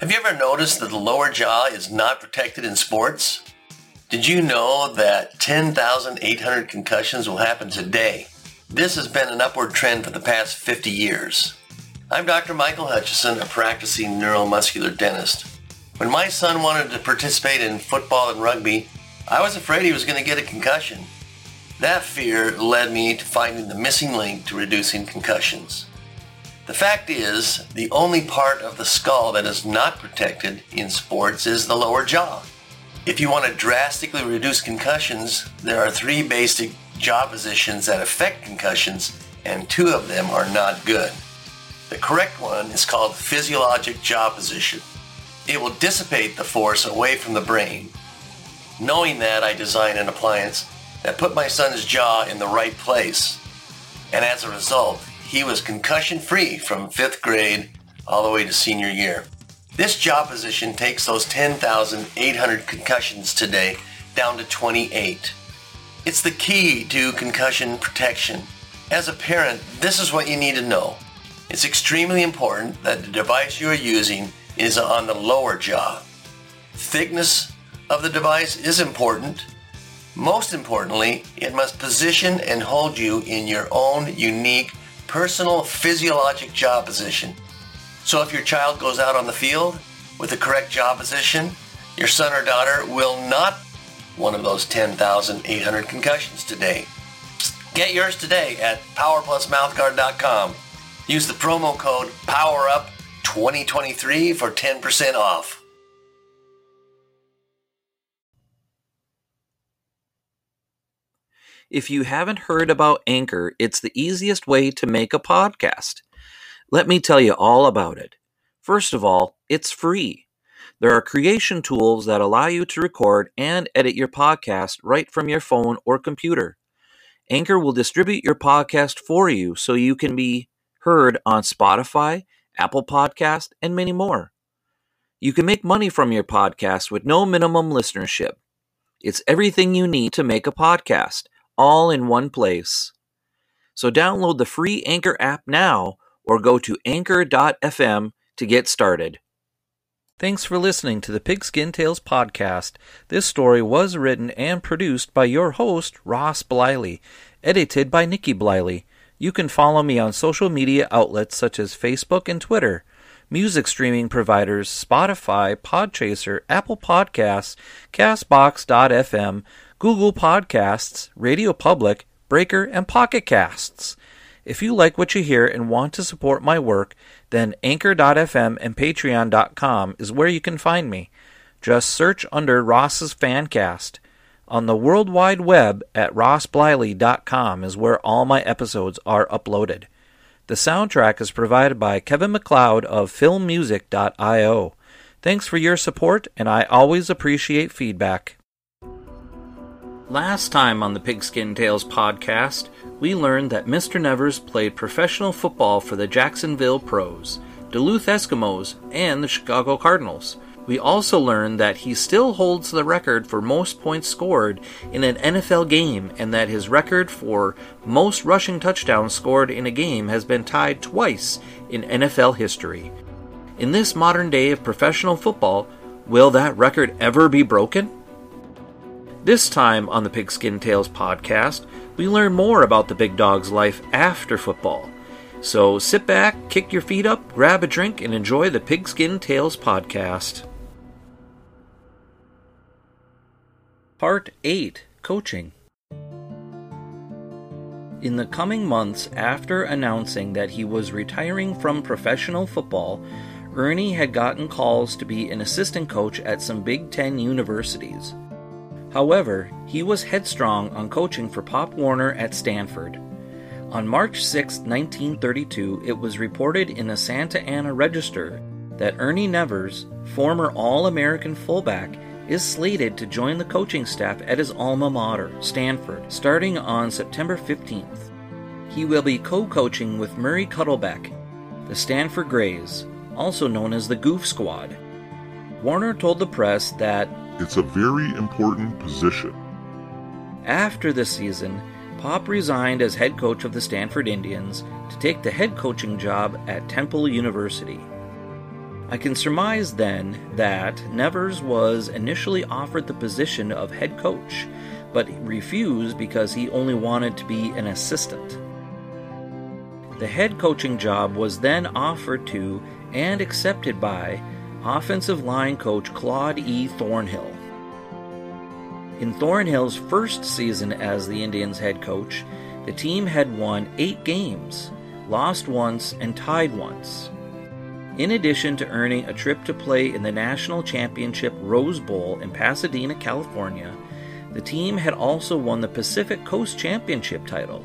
Have you ever noticed that the lower jaw is not protected in sports? Did you know that 10,800 concussions will happen today? This has been an upward trend for the past 50 years. I'm Dr. Michael Hutchison, a practicing neuromuscular dentist. When my son wanted to participate in football and rugby, I was afraid he was going to get a concussion. That fear led me to finding the missing link to reducing concussions. The fact is, the only part of the skull that is not protected in sports is the lower jaw. If you want to drastically reduce concussions, there are three basic jaw positions that affect concussions, and two of them are not good. The correct one is called physiologic jaw position. It will dissipate the force away from the brain. Knowing that, I designed an appliance that put my son's jaw in the right place. And as a result, he was concussion free from fifth grade all the way to senior year. This jaw position takes those 10,800 concussions today down to 28. It's the key to concussion protection. As a parent, this is what you need to know. It's extremely important that the device you are using is on the lower jaw. Thickness of the device is important. Most importantly, it must position and hold you in your own unique personal physiologic jaw position. So if your child goes out on the field with the correct jaw position, your son or daughter will not one of those 10,800 concussions today. Get yours today at powerplusmouthguard.com. Use the promo code POWERUP2023 for 10% off. If you haven't heard about Anchor, it's the easiest way to make a podcast. Let me tell you all about it. First of all, it's free. There are creation tools that allow you to record and edit your podcast right from your phone or computer. Anchor will distribute your podcast for you so you can be heard on Spotify, Apple Podcast, and many more. You can make money from your podcast with no minimum listenership. It's everything you need to make a podcast all in one place. So download the free Anchor app now or go to anchor.fm to get started. Thanks for listening to the Pigskin Tales podcast. This story was written and produced by your host, Ross Bliley, edited by Nikki Bliley. You can follow me on social media outlets such as Facebook and Twitter, music streaming providers Spotify, Podchaser, Apple Podcasts, Castbox.fm, Google Podcasts, Radio Public, Breaker, and Pocket Casts. If you like what you hear and want to support my work, then Anchor.fm and Patreon.com is where you can find me. Just search under Ross's Fancast. On the World Wide Web at rossbliley.com is where all my episodes are uploaded. The soundtrack is provided by Kevin MacLeod of filmmusic.io. Thanks for your support, and I always appreciate feedback. Last time on the Pigskin Tales podcast, we learned that Mr. Nevers played professional football for the Jacksonville Pros, Duluth Eskimos, and the Chicago Cardinals. We also learned that he still holds the record for most points scored in an NFL game and that his record for most rushing touchdowns scored in a game has been tied twice in NFL history. In this modern day of professional football, will that record ever be broken? This time on the Pigskin Tales podcast, we learn more about the big dog's life after football. So sit back, kick your feet up, grab a drink, and enjoy the Pigskin Tales podcast. Part 8 Coaching In the coming months after announcing that he was retiring from professional football, Ernie had gotten calls to be an assistant coach at some Big Ten universities. However, he was headstrong on coaching for Pop Warner at Stanford. On March 6, 1932, it was reported in the Santa Ana Register that Ernie Nevers, former All American fullback, is slated to join the coaching staff at his alma mater, Stanford, starting on September 15th. He will be co coaching with Murray Cuddeback, the Stanford Grays, also known as the Goof Squad. Warner told the press that it's a very important position. After the season, Pop resigned as head coach of the Stanford Indians to take the head coaching job at Temple University. I can surmise then that Nevers was initially offered the position of head coach, but refused because he only wanted to be an assistant. The head coaching job was then offered to and accepted by offensive line coach Claude E. Thornhill. In Thornhill's first season as the Indians head coach, the team had won eight games, lost once, and tied once. In addition to earning a trip to play in the National Championship Rose Bowl in Pasadena, California, the team had also won the Pacific Coast Championship title.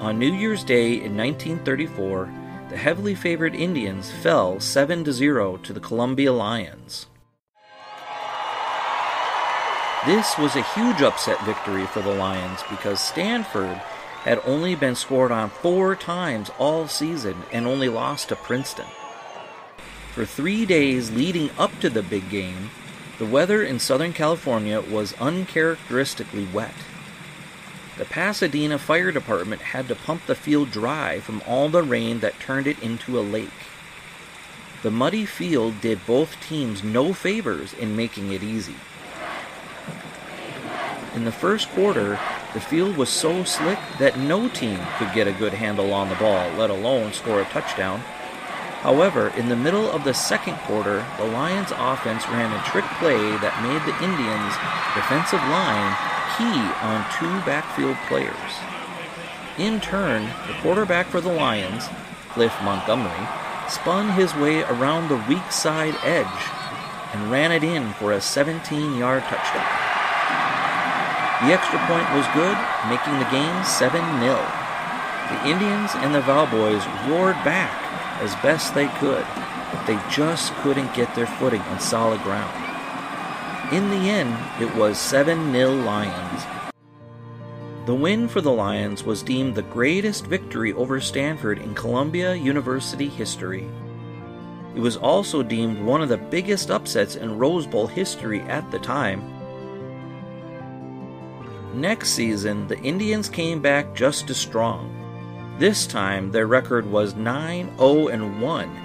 On New Year's Day in 1934, the heavily favored Indians fell 7 0 to the Columbia Lions. This was a huge upset victory for the Lions because Stanford had only been scored on four times all season and only lost to Princeton. For three days leading up to the big game, the weather in Southern California was uncharacteristically wet. The Pasadena Fire Department had to pump the field dry from all the rain that turned it into a lake. The muddy field did both teams no favors in making it easy. In the first quarter, the field was so slick that no team could get a good handle on the ball, let alone score a touchdown. However, in the middle of the second quarter, the Lions offense ran a trick play that made the Indians' defensive line key on two backfield players. In turn, the quarterback for the Lions, Cliff Montgomery, spun his way around the weak side edge and ran it in for a 17 yard touchdown. The extra point was good, making the game 7 0. The Indians and the Vow Boys roared back as best they could, but they just couldn't get their footing on solid ground. In the end, it was 7 0 Lions. The win for the Lions was deemed the greatest victory over Stanford in Columbia University history. It was also deemed one of the biggest upsets in Rose Bowl history at the time Next season, the Indians came back just as strong. This time, their record was 9 0 1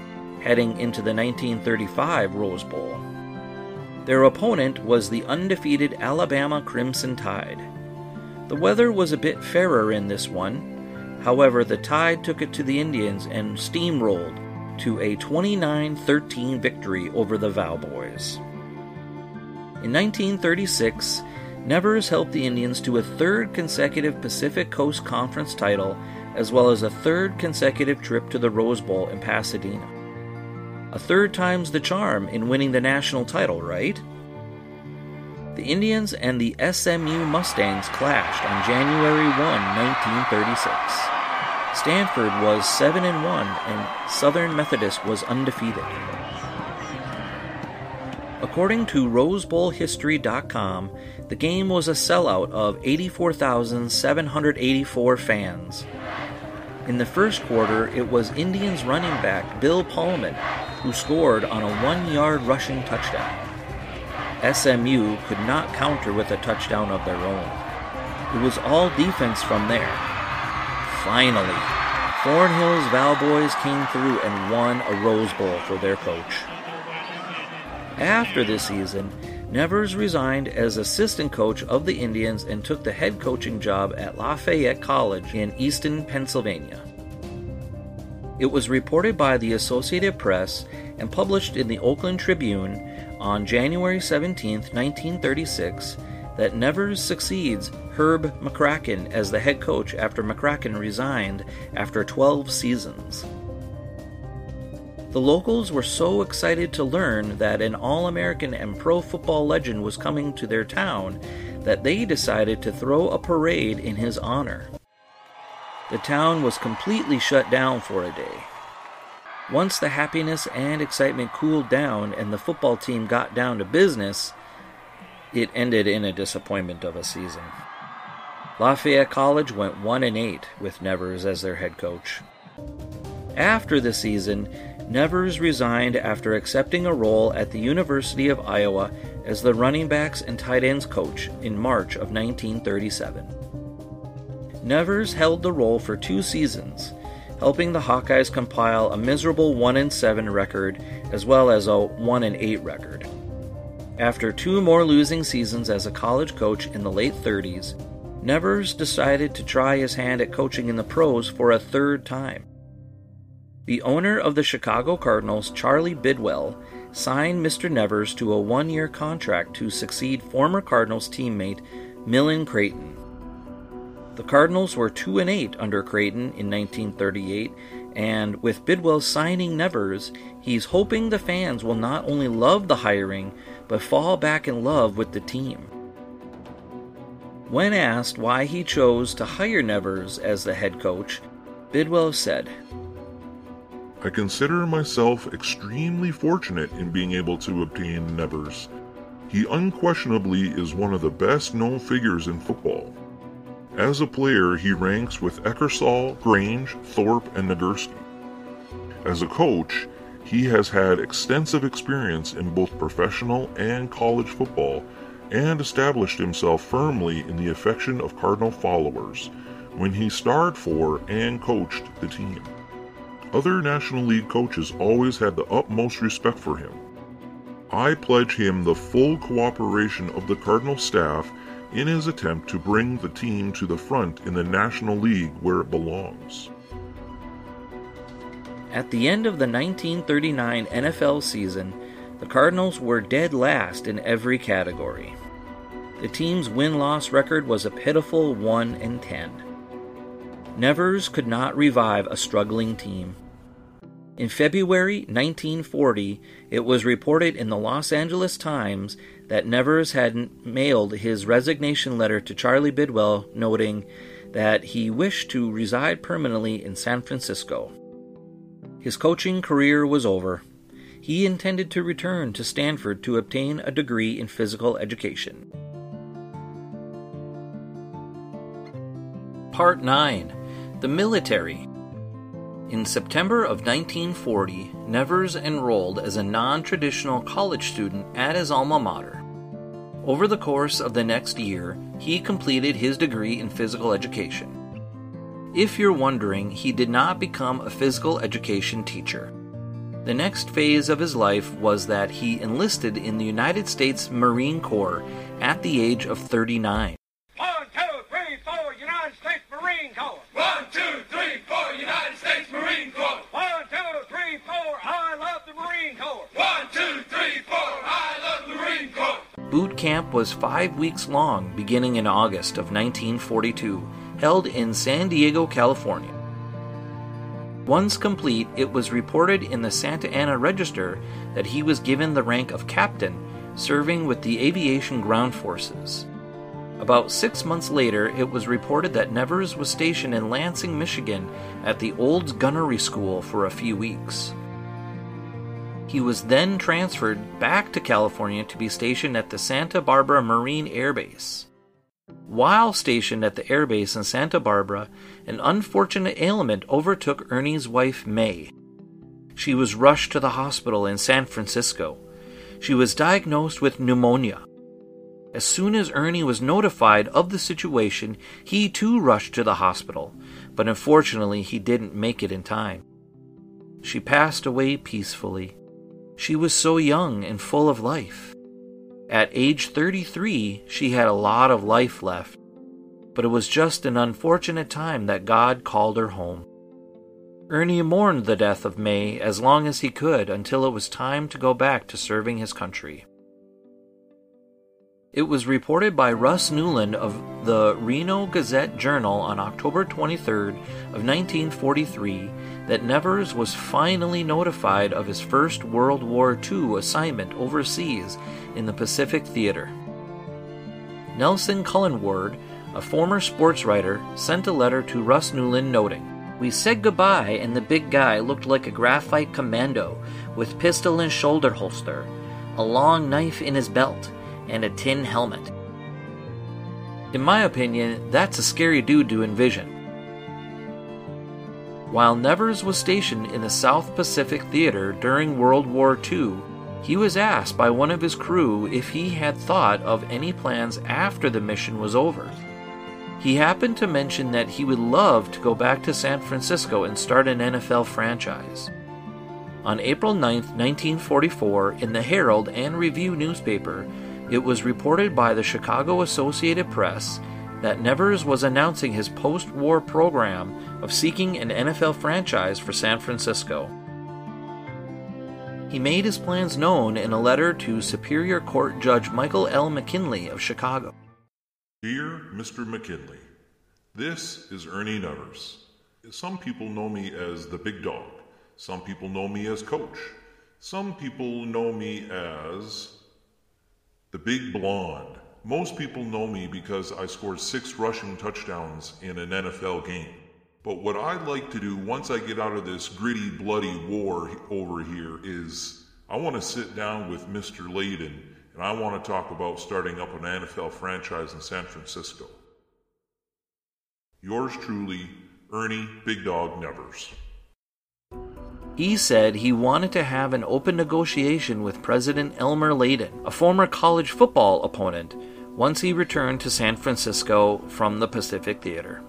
heading into the 1935 Rose Bowl. Their opponent was the undefeated Alabama Crimson Tide. The weather was a bit fairer in this one. However, the Tide took it to the Indians and steamrolled to a 29 13 victory over the Vow Boys. In 1936, Nevers helped the Indians to a third consecutive Pacific Coast Conference title, as well as a third consecutive trip to the Rose Bowl in Pasadena. A third time's the charm in winning the national title, right? The Indians and the SMU Mustangs clashed on January 1, 1936. Stanford was 7 and 1 and Southern Methodist was undefeated. According to RoseBowlHistory.com, the game was a sellout of 84,784 fans. In the first quarter, it was Indians running back Bill Paulman who scored on a one yard rushing touchdown. SMU could not counter with a touchdown of their own. It was all defense from there. Finally, Thornhill's Vow Boys came through and won a Rose Bowl for their coach. After this season, Nevers resigned as assistant coach of the Indians and took the head coaching job at Lafayette College in Easton, Pennsylvania. It was reported by the Associated Press and published in the Oakland Tribune on January 17, 1936, that Nevers succeeds Herb McCracken as the head coach after McCracken resigned after 12 seasons. The locals were so excited to learn that an All American and pro football legend was coming to their town that they decided to throw a parade in his honor. The town was completely shut down for a day. Once the happiness and excitement cooled down and the football team got down to business, it ended in a disappointment of a season. Lafayette College went 1 and 8 with Nevers as their head coach. After the season, Nevers resigned after accepting a role at the University of Iowa as the running backs and tight ends coach in March of 1937. Nevers held the role for two seasons, helping the Hawkeyes compile a miserable 1 7 record as well as a 1 8 record. After two more losing seasons as a college coach in the late 30s, Nevers decided to try his hand at coaching in the pros for a third time. The owner of the Chicago Cardinals, Charlie Bidwell, signed Mr. Nevers to a one year contract to succeed former Cardinals teammate Milan Creighton. The Cardinals were 2 and 8 under Creighton in 1938, and with Bidwell signing Nevers, he's hoping the fans will not only love the hiring, but fall back in love with the team. When asked why he chose to hire Nevers as the head coach, Bidwell said, I consider myself extremely fortunate in being able to obtain Nevers. He unquestionably is one of the best known figures in football. As a player, he ranks with Eckersall, Grange, Thorpe, and Nagurski. As a coach, he has had extensive experience in both professional and college football and established himself firmly in the affection of Cardinal followers when he starred for and coached the team. Other National League coaches always had the utmost respect for him. I pledge him the full cooperation of the Cardinal staff in his attempt to bring the team to the front in the National League where it belongs. At the end of the 1939 NFL season, the Cardinals were dead last in every category. The team's win loss record was a pitiful 1 and 10. Nevers could not revive a struggling team. In February 1940, it was reported in the Los Angeles Times that Nevers had mailed his resignation letter to Charlie Bidwell, noting that he wished to reside permanently in San Francisco. His coaching career was over. He intended to return to Stanford to obtain a degree in physical education. Part 9 the military. In September of 1940, Nevers enrolled as a non traditional college student at his alma mater. Over the course of the next year, he completed his degree in physical education. If you're wondering, he did not become a physical education teacher. The next phase of his life was that he enlisted in the United States Marine Corps at the age of 39. Camp was five weeks long, beginning in August of 1942, held in San Diego, California. Once complete, it was reported in the Santa Ana Register that he was given the rank of captain, serving with the Aviation Ground Forces. About six months later, it was reported that Nevers was stationed in Lansing, Michigan at the Olds Gunnery School for a few weeks. He was then transferred back to California to be stationed at the Santa Barbara Marine Air Base. While stationed at the airbase in Santa Barbara, an unfortunate ailment overtook Ernie's wife, May. She was rushed to the hospital in San Francisco. She was diagnosed with pneumonia. As soon as Ernie was notified of the situation, he too rushed to the hospital, but unfortunately he didn't make it in time. She passed away peacefully. She was so young and full of life. At age 33, she had a lot of life left, but it was just an unfortunate time that God called her home. Ernie mourned the death of May as long as he could until it was time to go back to serving his country. It was reported by Russ Newland of the Reno Gazette Journal on October 23rd of 1943 that Nevers was finally notified of his first World War II assignment overseas in the Pacific Theater. Nelson Cullenward, a former sports writer, sent a letter to Russ Newland noting, We said goodbye and the big guy looked like a graphite commando with pistol and shoulder holster, a long knife in his belt, and a tin helmet. In my opinion, that's a scary dude to envision. While Nevers was stationed in the South Pacific Theater during World War II, he was asked by one of his crew if he had thought of any plans after the mission was over. he happened to mention that he would love to go back to San Francisco and start an NFL franchise. On April 9, 1944, in the Herald and Review newspaper, it was reported by the Chicago Associated Press that Nevers was announcing his post war program of seeking an NFL franchise for San Francisco. He made his plans known in a letter to Superior Court Judge Michael L. McKinley of Chicago. Dear Mr. McKinley, this is Ernie Nevers. Some people know me as the big dog. Some people know me as coach. Some people know me as the big blonde. Most people know me because I scored six rushing touchdowns in an NFL game. But what I'd like to do once I get out of this gritty, bloody war over here is I want to sit down with Mr. Layden and I want to talk about starting up an NFL franchise in San Francisco. Yours truly, Ernie Big Dog Nevers. He said he wanted to have an open negotiation with President Elmer Layden, a former college football opponent, once he returned to San Francisco from the Pacific Theater.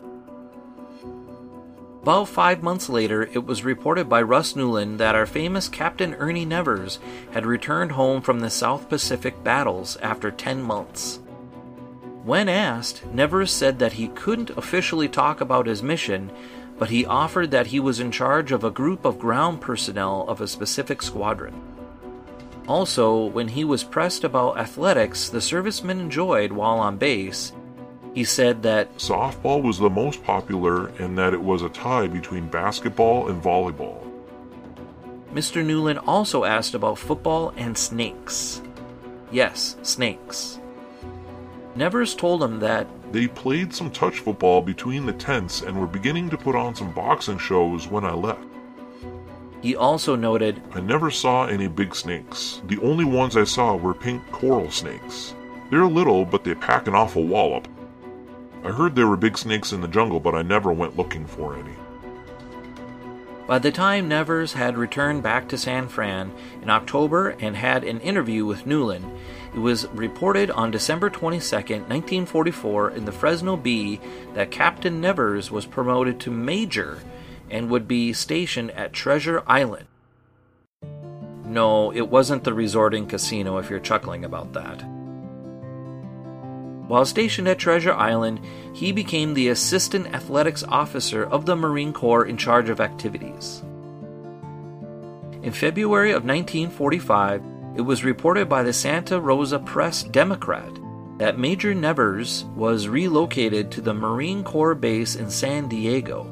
About five months later, it was reported by Russ Newland that our famous Captain Ernie Nevers had returned home from the South Pacific battles after 10 months. When asked, Nevers said that he couldn't officially talk about his mission, but he offered that he was in charge of a group of ground personnel of a specific squadron. Also, when he was pressed about athletics the servicemen enjoyed while on base, he said that softball was the most popular and that it was a tie between basketball and volleyball. Mr. Newland also asked about football and snakes. Yes, snakes. Nevers told him that they played some touch football between the tents and were beginning to put on some boxing shows when I left. He also noted, I never saw any big snakes. The only ones I saw were pink coral snakes. They're little, but they pack an awful wallop. I heard there were big snakes in the jungle, but I never went looking for any. By the time Nevers had returned back to San Fran in October and had an interview with Newland, it was reported on December 22, 1944, in the Fresno Bee that Captain Nevers was promoted to Major and would be stationed at Treasure Island. No, it wasn't the resort and casino if you're chuckling about that. While stationed at Treasure Island, he became the Assistant Athletics Officer of the Marine Corps in charge of activities. In February of 1945, it was reported by the Santa Rosa Press Democrat that Major Nevers was relocated to the Marine Corps base in San Diego.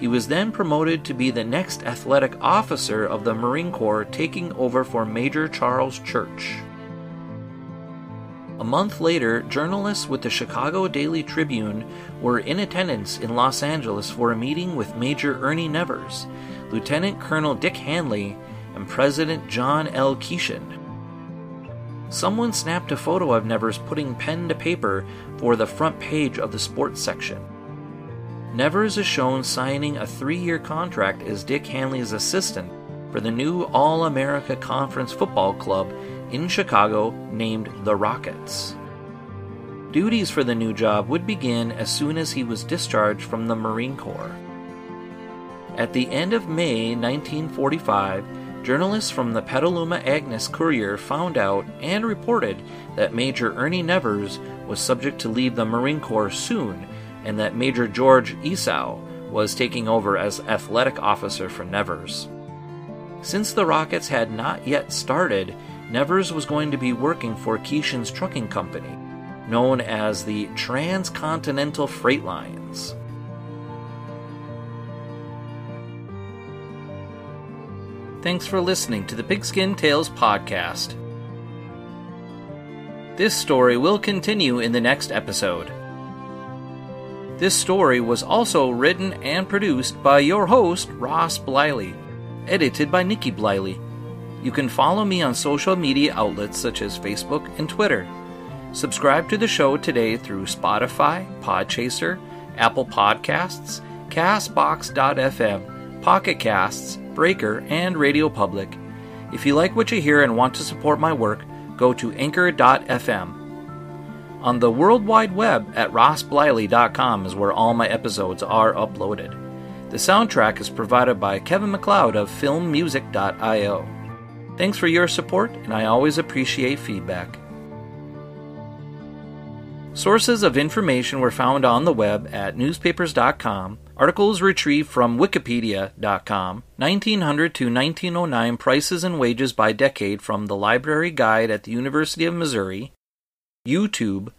He was then promoted to be the next athletic officer of the Marine Corps, taking over for Major Charles Church. A month later, journalists with the Chicago Daily Tribune were in attendance in Los Angeles for a meeting with Major Ernie Nevers, Lieutenant Colonel Dick Hanley, and President John L. Keeshin. Someone snapped a photo of Nevers putting pen to paper for the front page of the sports section. Nevers is shown signing a three year contract as Dick Hanley's assistant for the new All America Conference Football Club in Chicago named the Rockets. Duties for the new job would begin as soon as he was discharged from the Marine Corps. At the end of May 1945, journalists from the Petaluma Argus-Courier found out and reported that Major Ernie Nevers was subject to leave the Marine Corps soon and that Major George Esau was taking over as athletic officer for Nevers. Since the Rockets had not yet started, Nevers was going to be working for Keeshin's trucking company, known as the Transcontinental Freight Lines. Thanks for listening to the Pigskin Tales podcast. This story will continue in the next episode. This story was also written and produced by your host, Ross Bliley, edited by Nikki Bliley. You can follow me on social media outlets such as Facebook and Twitter. Subscribe to the show today through Spotify, Podchaser, Apple Podcasts, Castbox.fm, Pocket Casts, Breaker, and Radio Public. If you like what you hear and want to support my work, go to Anchor.fm. On the World Wide Web at rossbliley.com is where all my episodes are uploaded. The soundtrack is provided by Kevin MacLeod of filmmusic.io. Thanks for your support, and I always appreciate feedback. Sources of information were found on the web at newspapers.com, articles retrieved from wikipedia.com, 1900 to 1909 prices and wages by decade from the Library Guide at the University of Missouri, YouTube,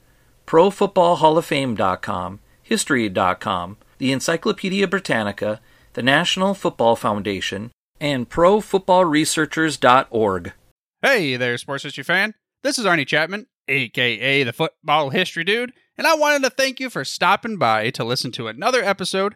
ProFootballHallOfFame.com, History.com, the Encyclopedia Britannica, the National Football Foundation, and ProFootballResearchers.org. Hey there, sports history fan. This is Arnie Chapman, aka the Football History Dude, and I wanted to thank you for stopping by to listen to another episode